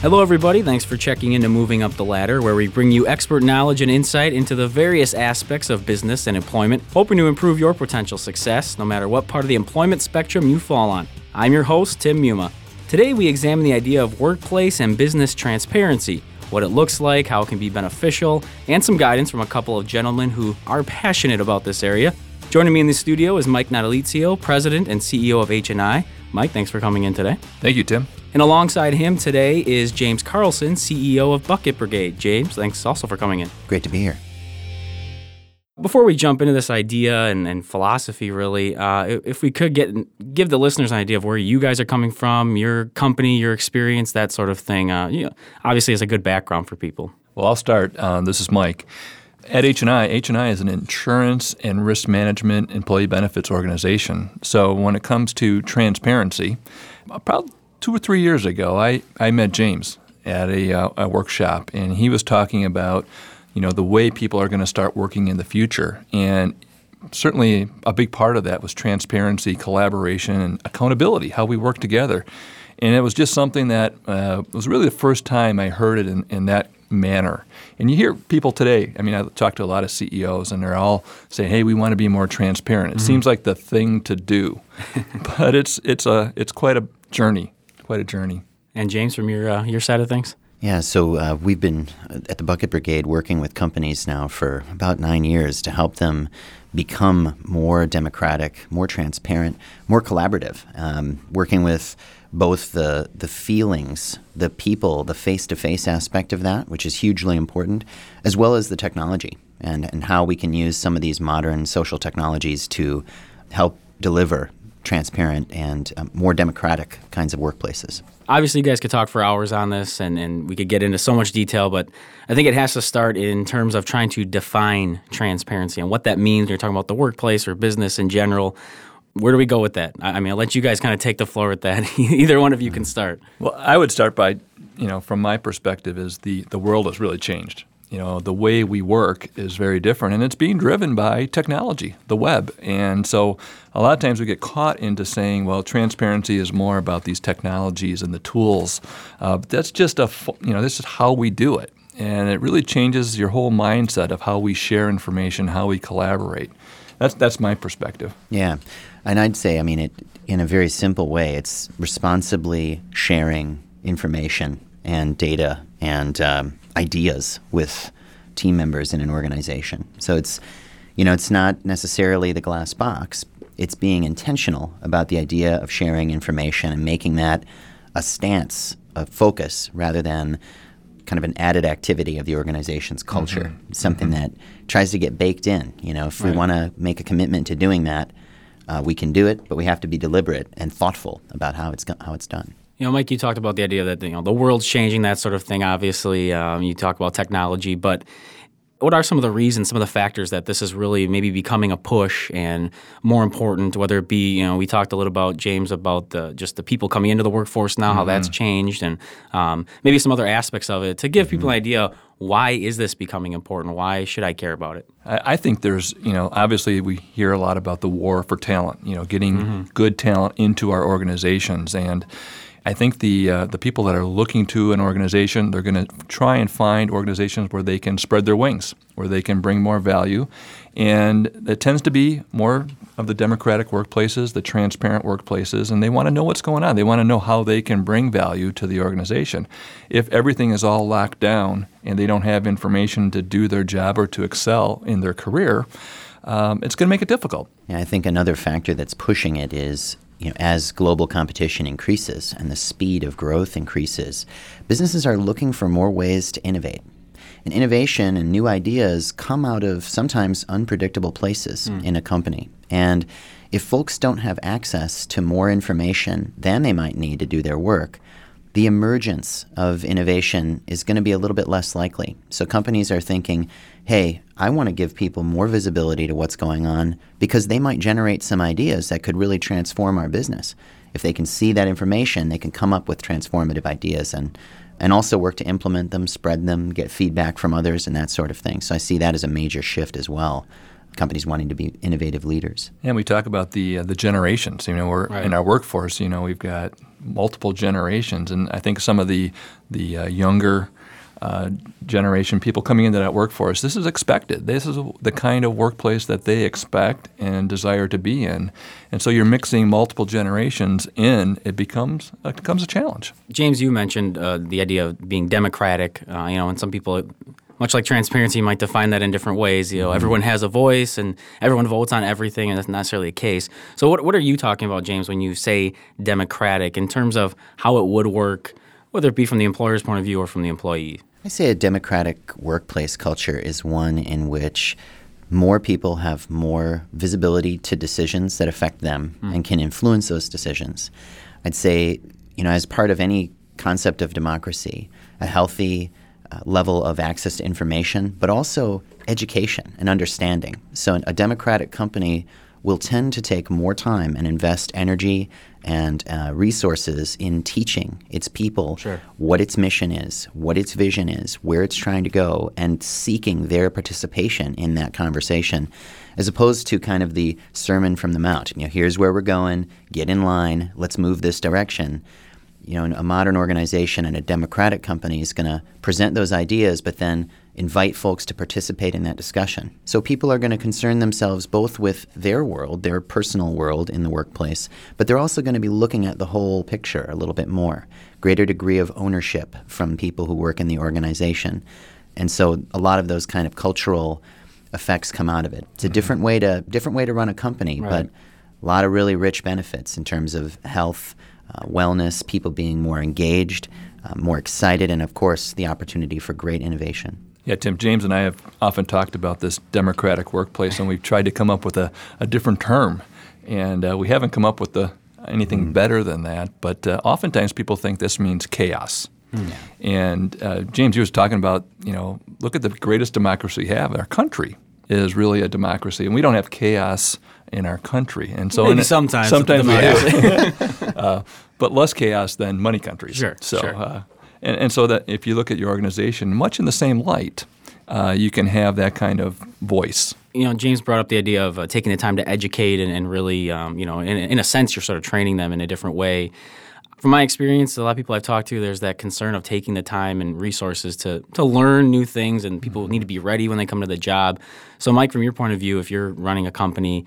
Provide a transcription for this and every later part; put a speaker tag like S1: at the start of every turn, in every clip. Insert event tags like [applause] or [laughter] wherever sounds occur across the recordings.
S1: Hello, everybody. Thanks for checking into Moving Up the Ladder, where we bring you expert knowledge and insight into the various aspects of business and employment, hoping to improve your potential success no matter what part of the employment spectrum you fall on. I'm your host, Tim Muma. Today, we examine the idea of workplace and business transparency, what it looks like, how it can be beneficial, and some guidance from a couple of gentlemen who are passionate about this area. Joining me in the studio is Mike Natalizio, President and CEO of HNI. Mike, thanks for coming in today.
S2: Thank you, Tim.
S1: And alongside him today is James Carlson, CEO of Bucket Brigade. James, thanks also for coming in.
S3: Great to be here.
S1: Before we jump into this idea and, and philosophy, really, uh, if we could get give the listeners an idea of where you guys are coming from, your company, your experience, that sort of thing. Uh, you know, obviously, it's a good background for people.
S2: Well, I'll start. Uh, this is Mike. At HNI, HNI is an insurance and risk management employee benefits organization. So when it comes to transparency, about two or three years ago, I, I met James at a, uh, a workshop, and he was talking about you know the way people are going to start working in the future, and certainly a big part of that was transparency, collaboration, and accountability, how we work together. And it was just something that uh, was really the first time I heard it in, in that manner. And you hear people today, I mean, I talk to a lot of CEOs, and they're all saying, hey, we want to be more transparent. It mm-hmm. seems like the thing to do, [laughs] but it's, it's, a, it's quite a journey, quite a journey.
S1: And James, from your, uh, your side of things?
S3: Yeah, so uh, we've been at the Bucket Brigade working with companies now for about nine years to help them become more democratic, more transparent, more collaborative, um, working with both the the feelings, the people, the face to face aspect of that, which is hugely important, as well as the technology and, and how we can use some of these modern social technologies to help deliver transparent and um, more democratic kinds of workplaces.
S1: Obviously, you guys could talk for hours on this and, and we could get into so much detail, but I think it has to start in terms of trying to define transparency and what that means when you're talking about the workplace or business in general where do we go with that? I mean, I'll let you guys kind of take the floor with that. [laughs] Either one of you can start.
S2: Well, I would start by, you know, from my perspective, is the the world has really changed. You know, the way we work is very different, and it's being driven by technology, the web. And so, a lot of times we get caught into saying, "Well, transparency is more about these technologies and the tools." Uh, but that's just a, you know, this is how we do it, and it really changes your whole mindset of how we share information, how we collaborate. That's that's my perspective.
S3: Yeah. And I'd say, I mean, it in a very simple way, it's responsibly sharing information and data and um, ideas with team members in an organization. So it's, you know, it's not necessarily the glass box. It's being intentional about the idea of sharing information and making that a stance, a focus, rather than kind of an added activity of the organization's culture, mm-hmm. something mm-hmm. that tries to get baked in. You know, if right. we want to make a commitment to doing that, uh, we can do it, but we have to be deliberate and thoughtful about how it's how it's done.
S1: You know, Mike, you talked about the idea that you know the world's changing, that sort of thing. Obviously, um, you talk about technology, but what are some of the reasons, some of the factors that this is really maybe becoming a push and more important? Whether it be, you know, we talked a little about James about the, just the people coming into the workforce now, mm-hmm. how that's mm-hmm. changed, and um, maybe some other aspects of it to give mm-hmm. people an idea. Why is this becoming important? Why should I care about it?
S2: I, I, think there's, you know, obviously we hear a lot about the war for talent. You know, getting mm-hmm. good talent into our organizations and I think the uh, the people that are looking to an organization, they're going to try and find organizations where they can spread their wings, where they can bring more value, and it tends to be more of the democratic workplaces, the transparent workplaces, and they want to know what's going on. They want to know how they can bring value to the organization. If everything is all locked down and they don't have information to do their job or to excel in their career, um, it's going to make it difficult.
S3: Yeah, I think another factor that's pushing it is you know, as global competition increases and the speed of growth increases, businesses are looking for more ways to innovate. And innovation and new ideas come out of sometimes unpredictable places mm. in a company. And if folks don't have access to more information than they might need to do their work, the emergence of innovation is going to be a little bit less likely. So companies are thinking, hey, I want to give people more visibility to what's going on because they might generate some ideas that could really transform our business. If they can see that information, they can come up with transformative ideas and and also work to implement them, spread them, get feedback from others and that sort of thing. So I see that as a major shift as well companies wanting to be innovative leaders.
S2: And we talk about the uh, the generations. You know, we're
S1: Right.
S2: in our workforce. You know, we've got multiple generations, and I think some of the the uh, younger uh, generation people coming into that workforce, this is expected. This is the kind of workplace that they expect and desire to be in. And so you're mixing multiple generations in. It becomes it becomes a challenge.
S1: James, you mentioned uh, the idea of being democratic. Uh, you know, and some people, much like transparency, might define that in different ways. You know, everyone has a voice and everyone votes on everything, and that's not necessarily the case. So, what what are you talking about, James, when you say democratic in terms of how it would work, whether it be from the employer's point of view or from the employee?
S3: I say a democratic workplace culture is one in which more people have more visibility to decisions that affect them and can influence those decisions. I'd say, you know, as part of any concept of democracy, a healthy uh, level of access to information, but also education and understanding. So, a democratic company will tend to take more time and invest energy and uh, resources in teaching its people
S1: Sure.
S3: what its mission is, what its vision is, where it's trying to go, and seeking their participation in that conversation, as opposed to kind of the sermon from the mount. You know, here's where we're going, get in line, let's move this direction. You know, a modern organization and a democratic company is going to present those ideas, but then invite folks to participate in that discussion. So people are going to concern themselves both with their world, their personal world in the workplace, but they're also going to be looking at the whole picture a little bit more. Greater degree of ownership from people who work in the organization. And so a lot of those kind of cultural effects come out of it. It's a different way to different way to run a company,
S1: Right.
S3: but a lot of really rich benefits in terms of health, uh, wellness, people being more engaged, uh, more excited, and of course the opportunity for great innovation.
S2: Yeah, Tim, James and I have often talked about this democratic workplace, and we've tried to come up with a, a different term. And uh, we haven't come up with the, anything better than that. But uh, oftentimes people think this means chaos. And uh, James, you was talking about, you know, look at the greatest democracy we have. Our country is really a democracy, and we don't have chaos in our country. And so,
S1: Maybe
S2: in
S1: sometimes
S2: sometimes we have, [laughs] uh, but less chaos than money countries.
S1: Sure,
S2: So,
S1: sure.
S2: And, and so that if you look at your organization, much in the same light, uh, you can have that kind of voice.
S1: you know, James brought up the idea of uh, taking the time to educate and, and really, um, you know, in, in a sense, you're sort of training them in a different way. From my experience, a lot of people I've talked to, there's that concern of taking the time and resources to to learn new things, and people need to be ready when they come to the job. So, Mike, from your point of view, if you're running a company,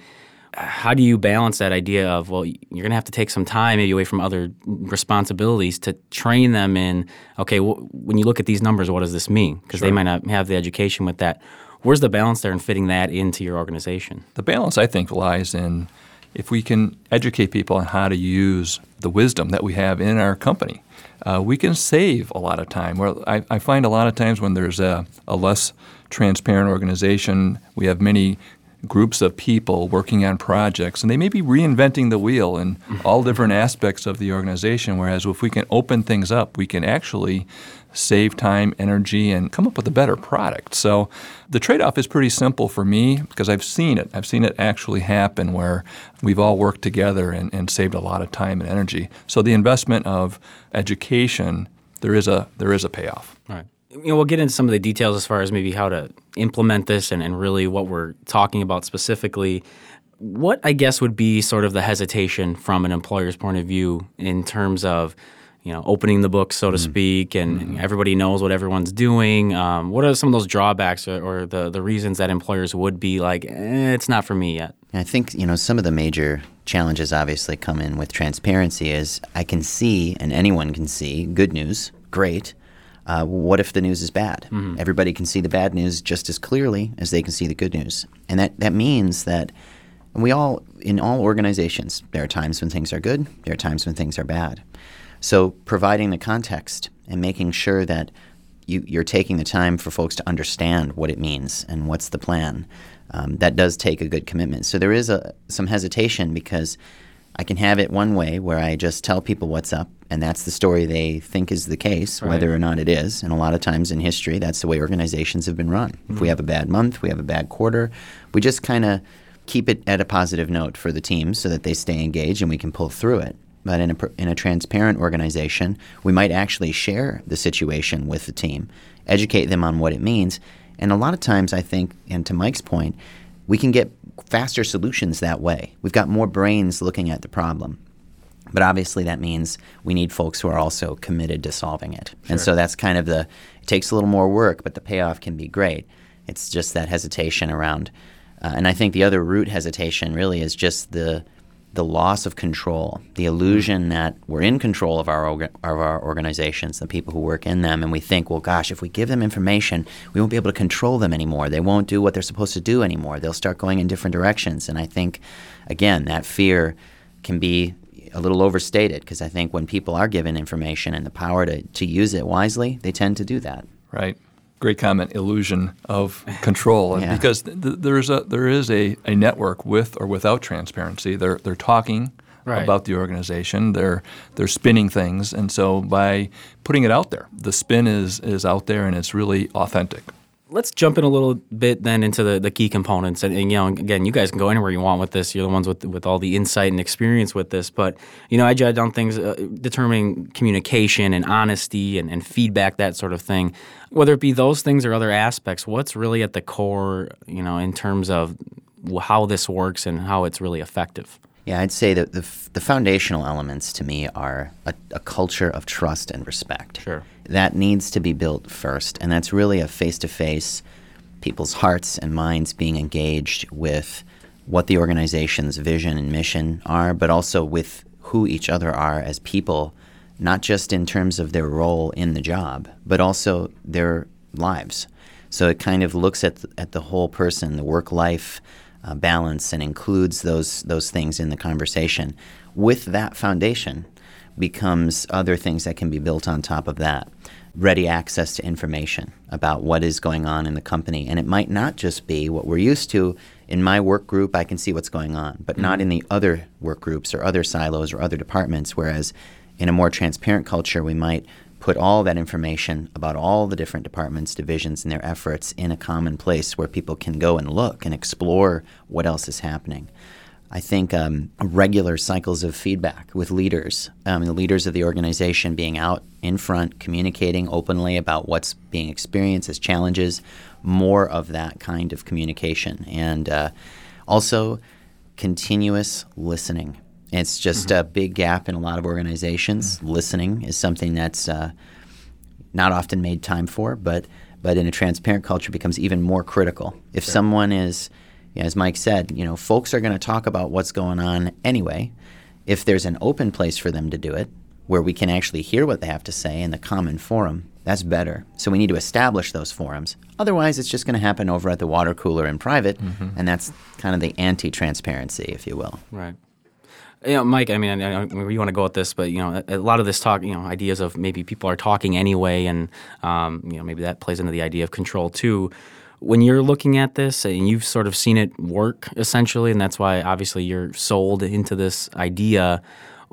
S1: how do you balance that idea of well, you're going to have to take some time maybe away from other responsibilities to train them in okay, w- when you look at these numbers, what does this mean? Because they might not have the education with that. Where's the balance there in fitting that into your organization?
S2: The balance, I think, lies in if we can educate people on how to use the wisdom that we have in our company, uh, we can save a lot of time. Well, I, I find a lot of times when there's a, a less transparent organization, we have many groups of people working on projects, and they may be reinventing the wheel in all different aspects of the organization. Whereas if we can open things up, we can actually save time, energy, and come up with a better product. So the trade off is pretty simple for me because I've seen it. I've seen it actually happen where we've all worked together and, and saved a lot of time and energy. So the investment of education, there is a there is a payoff.
S1: Right. You know, we'll get into some of the details as far as maybe how to implement this and, and really what we're talking about specifically. What I guess would be sort of the hesitation from an employer's point of view in terms of, you know, opening the book, so to speak, and everybody knows what everyone's doing. Um, what are some of those drawbacks or, or the, the reasons that employers would be like, eh, it's not for me yet?
S3: I think you know some of the major challenges obviously come in with transparency. Is I can see and anyone can see good news, great. Uh, what if the news is bad? Everybody can see the bad news just as clearly as they can see the good news, and that that means that we all in all organizations there are times when things are good, there are times when things are bad. So providing the context and making sure that you, you're taking the time for folks to understand what it means and what's the plan. Um, that does take a good commitment. So there is a, some hesitation because I can have it one way where I just tell people what's up, and that's the story they think is the case, whether or not it is. And a lot of times in history, that's the way organizations have been run. If we mm-hmm. have a bad month, we have a bad quarter, we just kind of keep it at a positive note for the team so that they stay engaged and we can pull through it. But in a, in a transparent organization, we might actually share the situation with the team, educate them on what it means. And a lot of times, I think, and to Mike's point, we can get faster solutions that way. We've got more brains looking at the problem. But obviously, that means we need folks who are also committed to solving it. Sure. And so that's kind of the, it takes a little more work, but the payoff can be great. It's just that hesitation around. Uh, and I think the other root hesitation really is just the, the loss of control, the illusion that we're in control of our, of our organizations, the people who work in them, and we think, well, gosh, if we give them information, we won't be able to control them anymore. They won't do what they're supposed to do anymore. They'll start going in different directions. And I think, again, that fear can be a little overstated because I think when people are given information and the power to, to use it wisely, they tend to do that.
S2: Right. Great comment. Illusion of control, [laughs] yeah. because th- there's a there is a, a network with or without transparency. They're they're talking right. about the organization. They're they're spinning things, and so by putting it out there, the spin is is out there and it's really authentic
S1: let's jump in a little bit then into the, the key components. And, and, you know, again, you guys can go anywhere you want with this. You're the ones with with all the insight and experience with this. But you know, I judge down things uh, determining communication and honesty and, and feedback, that sort of thing. Whether it be those things or other aspects, what's really at the core, you know, in terms of how this works and how it's really effective.
S3: Yeah, I'd say that the, the foundational elements to me are a, a culture of trust and respect.
S1: Sure
S3: that needs to be built first. And that's really a face to face, people's hearts and minds being engaged with what the organization's vision and mission are, but also with who each other are as people, not just in terms of their role in the job, but also their lives. So it kind of looks at, at the whole person, the work life uh, balance, and includes those, those things in the conversation. With that foundation, becomes other things that can be built on top of that. Ready access to information about what is going on in the company. And it might not just be what we're used to. In my work group, I can see what's going on, but mm-hmm. not in the other work groups or other silos or other departments. Whereas in a more transparent culture, we might put all that information about all the different departments, divisions, and their efforts in a common place where people can go and look and explore what else is happening. I think um, regular cycles of feedback with leaders, um, the leaders of the organization being out in front, communicating openly about what's being experienced as challenges, more of that kind of communication. And uh, also continuous listening. It's just mm-hmm. a big gap in a lot of organizations. Mm-hmm. Listening is something that's uh, not often made time for, but but in a transparent culture becomes even more critical. If sure. someone is as Mike said, you know, folks are going to talk about what's going on anyway. If there's an open place for them to do it, where we can actually hear what they have to say in the common forum, that's better. So we need to establish those forums. Otherwise, it's just going to happen over at the water cooler in private, mm-hmm. and that's kind of the anti-transparency, if you will.
S1: Right. You know, Mike, I mean, I know you want to go with this, but you know, a, a, lot of this talk, you know, ideas of maybe people are talking anyway, and um, you know, maybe that plays into the idea of control too when you're looking at this and you've sort of seen it work essentially, and that's why obviously you're sold into this idea.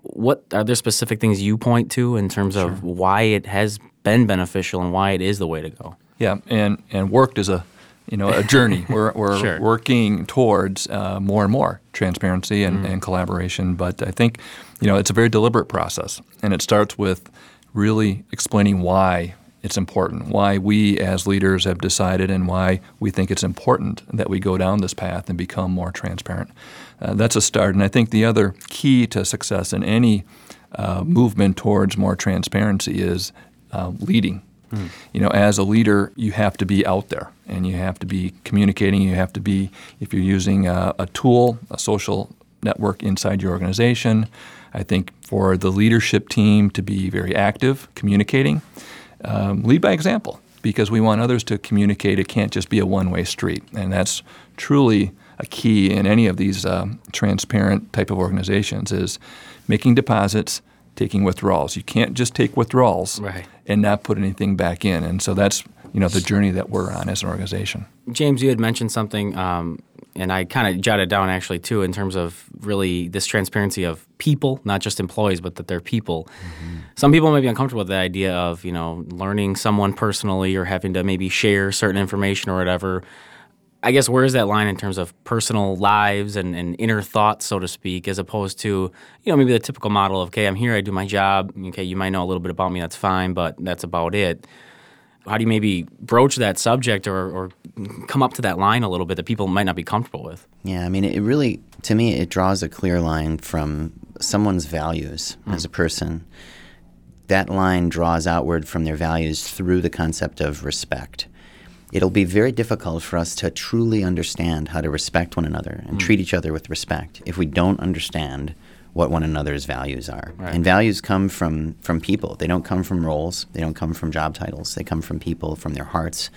S1: What are there specific things you point to in terms sure. of why it has been beneficial and why it is the way to go?
S2: Yeah, and and worked as a you know a journey. [laughs] we're we're sure. working towards uh, more and more transparency and, mm. and collaboration. But I think you know it's a very deliberate process, and it starts with really explaining why it's important, why we as leaders have decided, and why we think it's important that we go down this path and become more transparent. Uh, that's a start. And I think the other key to success in any uh, movement towards more transparency is uh, leading. Mm. You know, as a leader, you have to be out there and you have to be communicating. You have to be, if you're using a, a tool, a social network inside your organization, I think for the leadership team to be very active, communicating um, lead by example because we want others to communicate. It can't just be a one way street. And that's truly a key in any of these um, transparent type of organizations is making deposits, taking withdrawals. You can't just take withdrawals right. and not put anything back in. And so that's you know the journey that we're on as an organization.
S1: James, you had mentioned something um, and I kind of jotted down actually too in terms of really this transparency of people, not just employees, but that they're people. Mm-hmm. Some people may be uncomfortable with the idea of you know learning someone personally or having to maybe share certain information or whatever. I guess where is that line in terms of personal lives and, and inner thoughts, so to speak, as opposed to you know maybe the typical model of okay, I'm here, I do my job. Okay, you might know a little bit about me, that's fine, but that's about it how do you maybe broach that subject or, or come up to that line a little bit that people might not be comfortable with?
S3: Yeah, I mean, it really, to me, it draws a clear line from someone's values mm. as a person. That line draws outward from their values through the concept of respect. It'll be very difficult for us to truly understand how to respect one another and mm. treat each other with respect if we don't understand what one another's values are. Right. And values come from from people. They don't come from roles. They don't come from job titles. They come from people, from their hearts.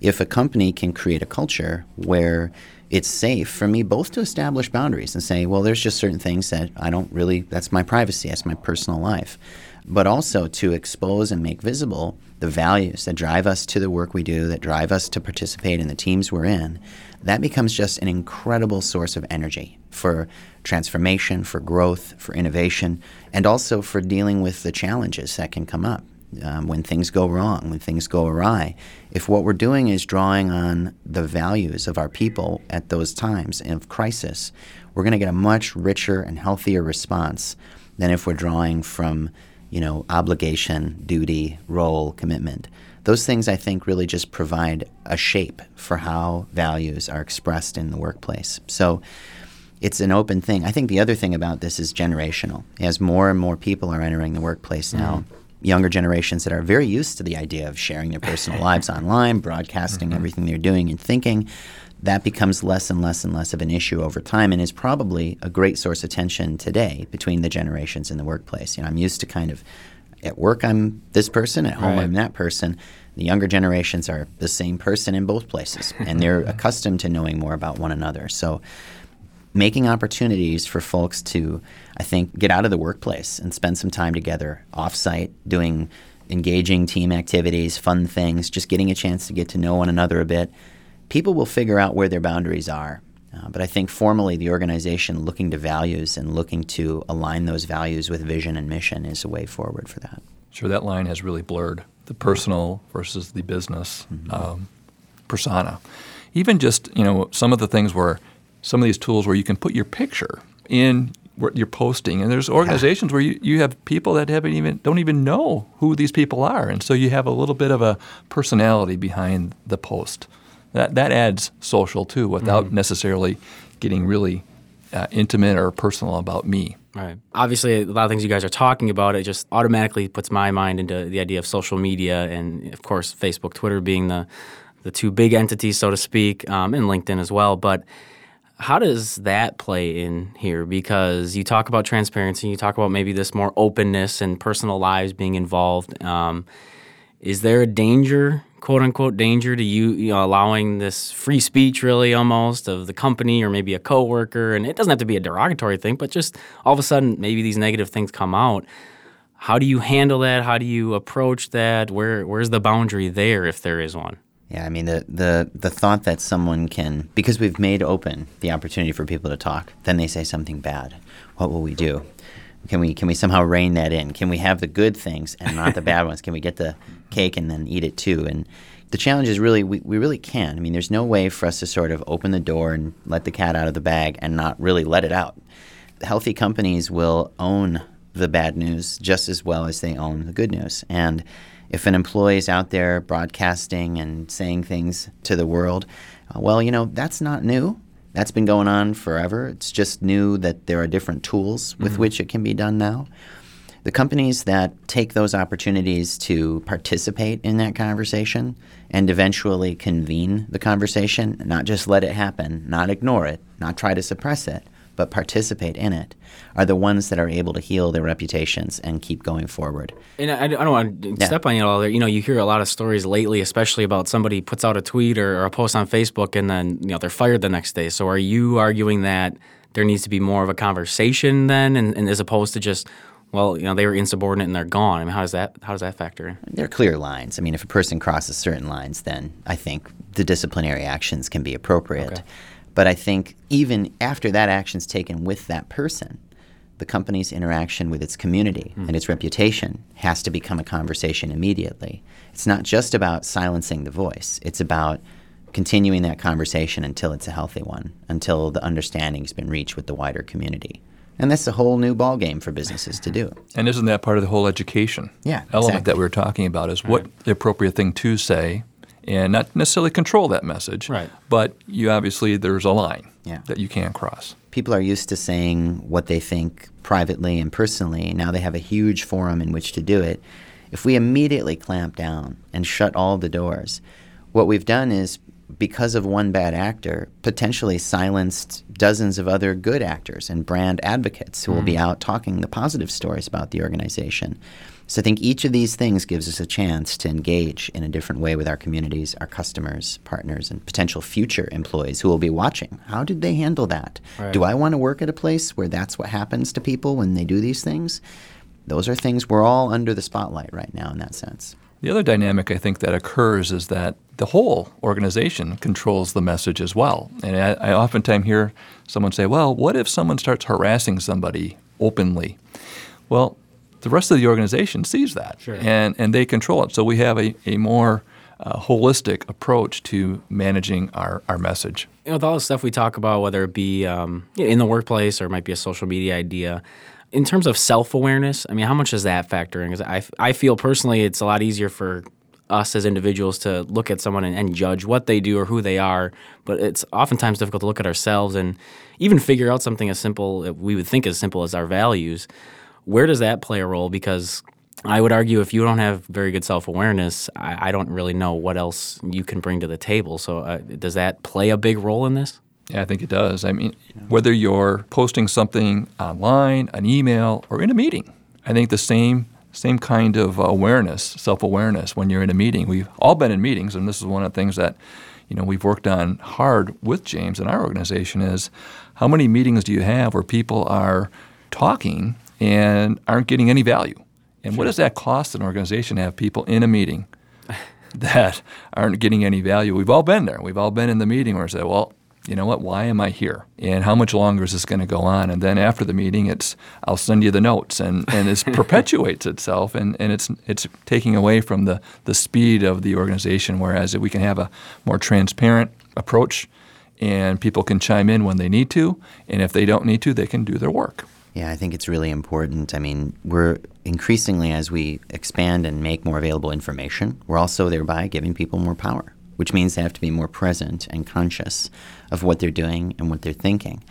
S3: If a company can create a culture where it's safe for me both to establish boundaries and say, well, there's just certain things that I don't really, that's my privacy, that's my personal life, but also to expose and make visible the values that drive us to the work we do, that drive us to participate in the teams we're in, that becomes just an incredible source of energy for transformation, for growth, for innovation, and also for dealing with the challenges that can come up. Um, when things go wrong, when things go awry. If what we're doing is drawing on the values of our people at those times of crisis, we're going to get a much richer and healthier response than if we're drawing from, you know, obligation, duty, role, commitment. Those things, I think, really just provide a shape for how values are expressed in the workplace. So, it's an open thing. I think the other thing about this is generational. As more and more people are entering the workplace now, mm-hmm. younger generations that are very used to the idea of sharing their personal [laughs] lives online, broadcasting mm-hmm. everything they're doing and thinking, that becomes less and less and less of an issue over time and is probably a great source of tension today between the generations in the workplace. You know, I'm used to kind of at work I'm this person, at home right. I'm that person. The younger generations are the same person in both places [laughs] and they're accustomed to knowing more about one another. So making opportunities for folks to, I think, get out of the workplace and spend some time together offsite, doing engaging team activities, fun things, just getting a chance to get to know one another a bit. People will figure out where their boundaries are. Uh, but I think formally, the organization looking to values and looking to align those values with vision and mission is a way forward for that.
S2: Sure, that line has really blurred the personal versus the business mm-hmm. um, persona. Even just you know some of the things where some of these tools where you can put your picture in what you're posting, and there's organizations yeah. where you, you have people that haven't even don't even know who these people are, and so you have a little bit of a personality behind the post. That that adds social too, without mm-hmm. necessarily getting really uh, intimate or personal about me.
S1: Right. Obviously, a lot of things you guys are talking about, it just automatically puts my mind into the idea of social media, and of course, Facebook, Twitter being the the two big entities, so to speak, um, and LinkedIn as well. But how does that play in here? Because you talk about transparency, you talk about maybe this more openness and personal lives being involved. Um, is there a danger, quote unquote, danger to you, you know, allowing this free speech, really almost, of the company or maybe a coworker? And it doesn't have to be a derogatory thing, but just all of a sudden, maybe these negative things come out. How do you handle that? How do you approach that? Where where's the boundary there, if there is one?
S3: Yeah, I mean the, the the thought that someone can because we've made open the opportunity for people to talk, then they say something bad. What will we do? Can we can we somehow rein that in? Can we have the good things and not the bad [laughs] ones? Can we get the cake and then eat it too? And the challenge is really we, we really can. I mean, there's no way for us to sort of open the door and let the cat out of the bag and not really let it out. Healthy companies will own the bad news just as well as they own the good news. And if an employee is out there broadcasting and saying things to the world, uh, well, you know, that's not new. That's been going on forever. It's just new that there are different tools with mm-hmm. which it can be done now. The companies that take those opportunities to participate in that conversation and eventually convene the conversation, not just let it happen, not ignore it, not try to suppress it, but participate in it are the ones that are able to heal their reputations and keep going forward.
S1: And I, I don't want to yeah. step on you all there. You know, you hear a lot of stories lately, especially about somebody puts out a tweet or, or a post on Facebook and then you know they're fired the next day. So are you arguing that there needs to be more of a conversation then, and, and as opposed to just well, you know, they were insubordinate and they're gone. I mean, how does that how does that factor in?
S3: There are clear lines. I mean, if a person crosses certain lines, then I think the disciplinary actions can be appropriate. Okay. But I think even after that action is taken with that person, the company's interaction with its community mm. and its reputation has to become a conversation immediately. It's not just about silencing the voice, it's about continuing that conversation until it's a healthy one, until the understanding has been reached with the wider community. And that's a whole new ballgame for businesses to do.
S2: And isn't that part of the whole education
S3: Yeah,
S2: element
S3: exactly.
S2: that we were talking about? Is what the appropriate thing to say, and not necessarily control that message.
S1: Right.
S2: But you obviously there's a line
S3: Yeah.
S2: that you can't cross.
S3: People are used to saying what they think privately and personally. Now they have a huge forum in which to do it. If we immediately clamp down and shut all the doors, what we've done is because of one bad actor, potentially silenced dozens of other good actors and brand advocates who will be mm. out talking the positive stories about the organization. So I think each of these things gives us a chance to engage in a different way with our communities, our customers, partners, and potential future employees who will be watching. How did they handle that?
S1: Right.
S3: Do I want to work at a place where that's what happens to people when they do these things? Those are things we're all under the spotlight right now in that sense.
S2: The other dynamic I think that occurs is that the whole organization controls the message as well. And I, I oftentimes hear someone say, well, what if someone starts harassing somebody openly? Well, the rest of the organization sees that
S1: Sure.
S2: and, and they control it. So we have a, a more uh, holistic approach to managing our, our message.
S1: you know, with all the stuff we talk about, whether it be um, in the workplace or it might be a social media idea, in terms of self awareness, I mean, how much does that factor in? Because I, I feel personally it's a lot easier for us as individuals to look at someone and, and judge what they do or who they are, but it's oftentimes difficult to look at ourselves and even figure out something as simple, we would think as simple as our values. Where does that play a role? Because I would argue if you don't have very good self awareness, I, I don't really know what else you can bring to the table. So, uh, does that play a big role in this?
S2: Yeah, I think it does. I mean, whether you're posting something online, an email, or in a meeting, I think the same same kind of awareness, self-awareness when you're in a meeting. We've all been in meetings, and this is one of the things that you know we've worked on hard with James in our organization is how many meetings do you have where people are talking and aren't getting any value? And what does that cost an organization to have people in a meeting [laughs] that aren't getting any value. We've all been there. We've all been in the meeting where we say, well, you know what, why am I here? And how much longer is this going to go on? And then after the meeting, it's, I'll send you the notes. And, and it [laughs] perpetuates itself. And, and it's, it's taking away from the, the speed of the organization. Whereas if we can have a more transparent approach and people can chime in when they need to. And if they don't need to, they can do their work.
S3: Yeah, I think it's really important. I mean, we're increasingly, as we expand and make more available information, we're also thereby giving people more power, which means they have to be more present and conscious of what they're doing and what they're thinking.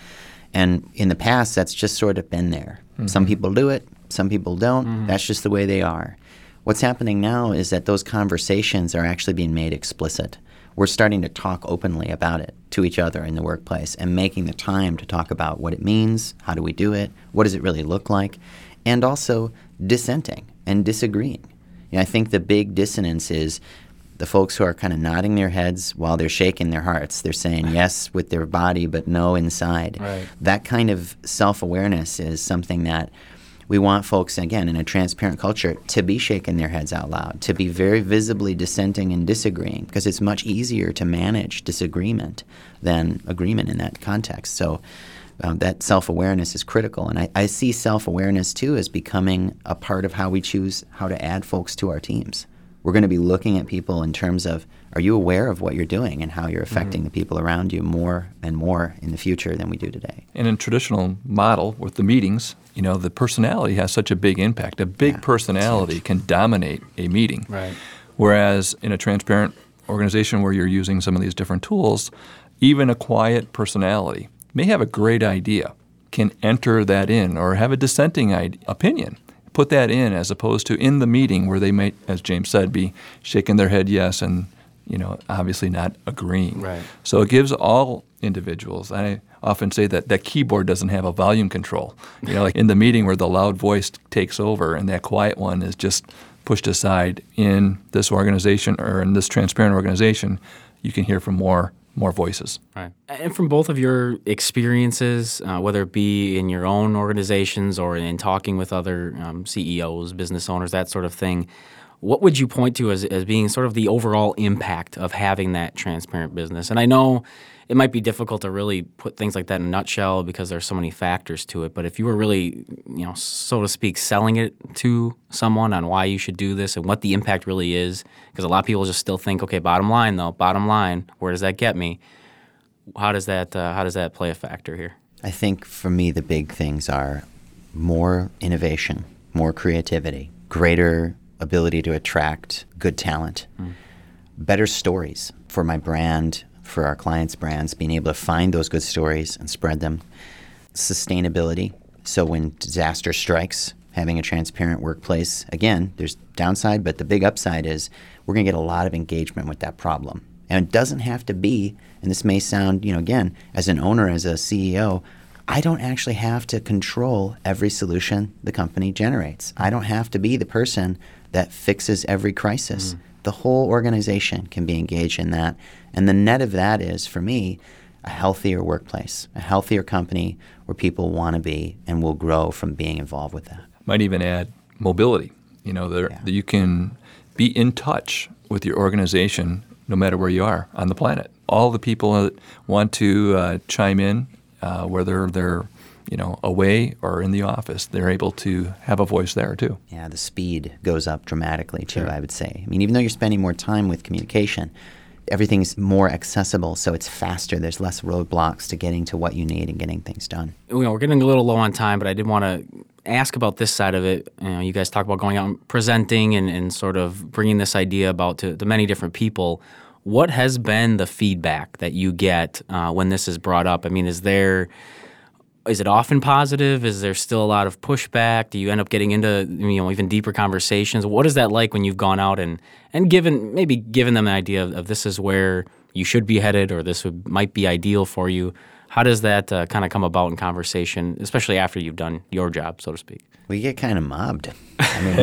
S3: And in the past, that's just sort of been there. Mm-hmm. Some people do it, some people don't. Mm-hmm. That's just the way they are. What's happening now is that those conversations are actually being made explicit. We're starting to talk openly about it to each other in the workplace and making the time to talk about what it means, how do we do it, what does it really look like, and also dissenting and disagreeing. You know, I think the big dissonance is the folks who are kind of nodding their heads while they're shaking their hearts. They're saying yes with their body, but no inside.
S1: Right.
S3: That kind of self awareness is something that we want folks, again, in a transparent culture, to be shaking their heads out loud, to be very visibly dissenting and disagreeing, because it's much easier to manage disagreement than agreement in that context. So um, that self awareness is critical. And I, I see self awareness too as becoming a part of how we choose how to add folks to our teams. We're going to be looking at people in terms of are you aware of what you're doing and how you're mm-hmm. affecting the people around you more and more in the future than we do today?
S2: And in traditional model with the meetings, you know, the personality has such a big impact. A big
S3: Yeah,
S2: personality can dominate a meeting.
S1: Right.
S2: Whereas in a transparent organization where you're using some of these different tools, even a quiet personality may have a great idea, can enter that in or have a dissenting ide- opinion. Put that in as opposed to in the meeting where they might, as James said, be shaking their head yes and you know obviously not agreeing.
S1: Right.
S2: So it gives all individuals. I often say that that keyboard doesn't have a volume control. You know, like in the meeting where the loud voice takes over and that quiet one is just pushed aside. In this organization or in this transparent organization, you can hear from more more voices.
S1: Right. And from both of your experiences, uh, whether it be in your own organizations or in talking with other um, CEOs, business owners, that sort of thing, what would you point to as, as being sort of the overall impact of having that transparent business? And I know it might be difficult to really put things like that in a nutshell because there's so many factors to it. But if you were really, you know, so to speak, selling it to someone on why you should do this and what the impact really is, because a lot of people just still think, okay, bottom line though, bottom line, where does that get me? How does that uh, how does that play a factor here?
S3: I think for me, the big things are more innovation, more creativity, greater ability to attract good talent, mm. better stories for my brand, for our clients' brands, being able to find those good stories and spread them, sustainability. So when disaster strikes, having a transparent workplace, again, there's downside, but the big upside is we're going to get a lot of engagement with that problem. And it doesn't have to be, and this may sound, you know, again, as an owner, as a CEO, I don't actually have to control every solution the company generates. I don't have to be the person that fixes every crisis. Mm. The whole organization can be engaged in that. And the net of that is, for me, a healthier workplace, a healthier company where people want to be and will grow from being involved with that.
S2: Might even add mobility. You know, there, yeah. that you can be in touch with your organization no matter where you are on the planet. All the people that want to uh, chime in, uh, whether they're you know away or in the office, they're able to have a voice there too.
S3: Yeah, the speed goes up dramatically too. Sure. I would say. I mean, even though you're spending more time with communication, everything's more accessible, so it's faster. There's less roadblocks to getting to what you need and getting things done.
S1: You know, we're getting a little low on time, but I did want to ask about this side of it. You know, you guys talk about going out and presenting and, and sort of bringing this idea about to, to many different people. What has been the feedback that you get uh, when this is brought up? I mean, is there is it often positive? Is there still a lot of pushback? Do you end up getting into you know even deeper conversations? What is that like when you've gone out and and given maybe given them an idea of, of this is where you should be headed or this would, might be ideal for you? How does that uh, kind of come about in conversation, especially after you've done your job, so to speak?
S3: We get kind of mobbed. I mean,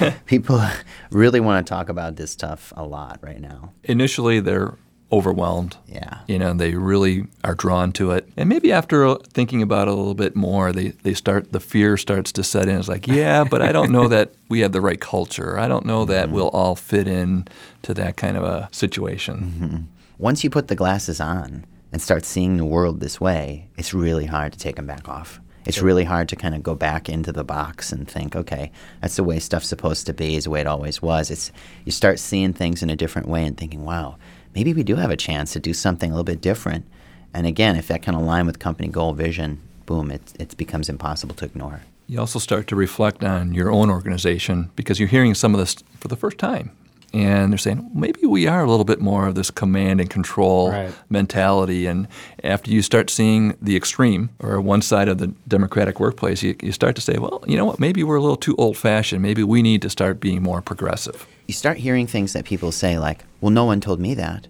S3: we, [laughs] people really want to talk about this stuff a lot right now.
S2: Initially, they're overwhelmed.
S3: Yeah.
S2: You know, they really are drawn to it. And maybe after thinking about it a little bit more, they, they start, the fear starts to set in. It's like, yeah, [laughs] but I don't know that we have the right culture. I don't know that mm-hmm. we'll all fit in to that kind of a situation.
S3: Mm-hmm. Once you put the glasses on and start seeing the world this way, it's really hard to take them back off. It's really hard to kind of go back into the box and think, okay, that's the way stuff's supposed to be, is the way it always was. It's you start seeing things in a different way and thinking, wow, maybe we do have a chance to do something a little bit different. And again, if that can align with company goal vision, boom, it, it becomes impossible to ignore.
S2: You also start to reflect on your own organization because you're hearing some of this for the first time. And they're saying, maybe we are a little bit more of this command and control right. mentality. And after you start seeing the extreme or one side of the democratic workplace, you, you start to say, well, you know what, maybe we're a little too old fashioned. Maybe we need to start being more progressive
S3: you start hearing things that people say like, "Well, no one told me that."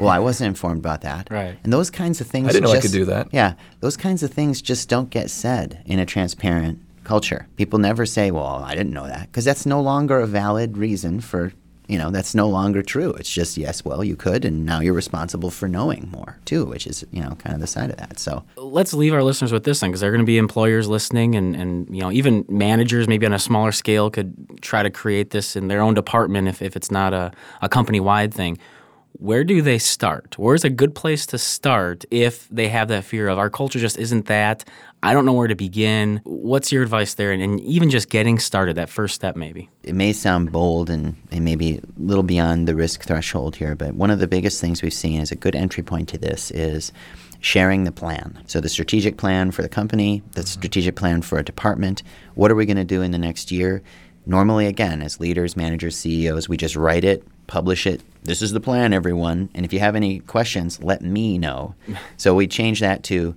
S3: well, I [laughs] wasn't informed about that.
S1: Right.
S3: And those kinds of things.
S2: I didn't
S3: just,
S2: know I could do that.
S3: Yeah, those kinds of things just don't get said in a transparent culture. People never say, "Well, I didn't know that," because that's no longer a valid reason for you know that's no longer true. It's just yes well you could and now you're responsible for knowing more too which is you know kind of the side of that. So
S1: let's leave our listeners with this thing because they're going to be employers listening and and you know even managers maybe on a smaller scale could try to create this in their own department if, if it's not a, a company wide thing where do they start? Where's a good place to start if they have that fear of our culture just isn't that? I don't know where to begin. What's your advice there? And, and even just getting started, that first step, maybe.
S3: It may sound bold and, and maybe a little beyond the risk threshold here, but one of the biggest things we've seen as a good entry point to this is sharing the plan. So, the strategic plan for the company, the mm-hmm. strategic plan for a department. What are we going to do in the next year? Normally, again, as leaders, managers, CEOs, we just write it, publish it. This is the plan, everyone. And if you have any questions, let me know. [laughs] so, we change that to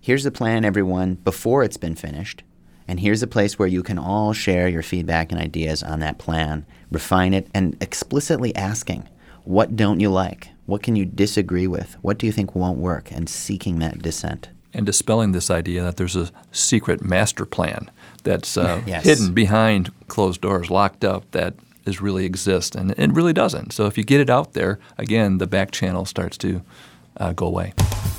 S3: here's the plan, everyone, before it's been finished. And here's a place where you can all share your feedback and ideas on that plan, refine it, and explicitly asking, what don't you like? What can you disagree with? What do you think won't work? And seeking that dissent.
S2: And dispelling this idea that there's a secret master plan that's uh, [laughs] yes. hidden behind closed doors, locked up, that is really exist, and it really doesn't. So if you get it out there, again, the back channel starts to uh, go away.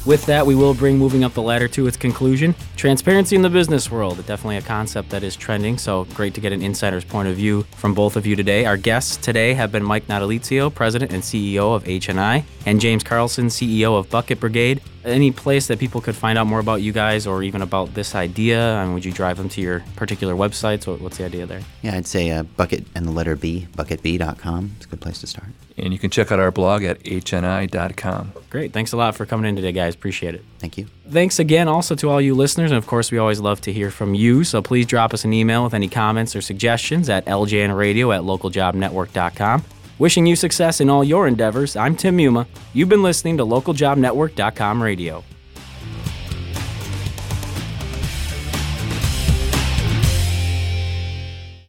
S1: With that, we will bring moving up the ladder to its conclusion. Transparency in the business world, definitely a concept that is trending, so great to get an insider's point of view from both of you today. Our guests today have been Mike Natalizio, President and CEO of HNI, and James Carlson, CEO of Bucket Brigade. Any place that people could find out more about you guys or even about this idea? And would you drive them to your particular websites? What, what's the idea there?
S3: Yeah, I'd say uh, bucket and the letter B, bucketb.com. It's a good place to start.
S2: And you can check out our blog at hni.com.
S1: Great. Thanks a lot for coming in today, guys. Appreciate it.
S3: Thank you.
S1: Thanks again also to all you listeners. And of course, we always love to hear from you. So please drop us an email with any comments or suggestions at ljnradio at localjobnetwork.com. Wishing you success in all your endeavors, I'm Tim Muma. You've been listening to localjobnetwork.com radio.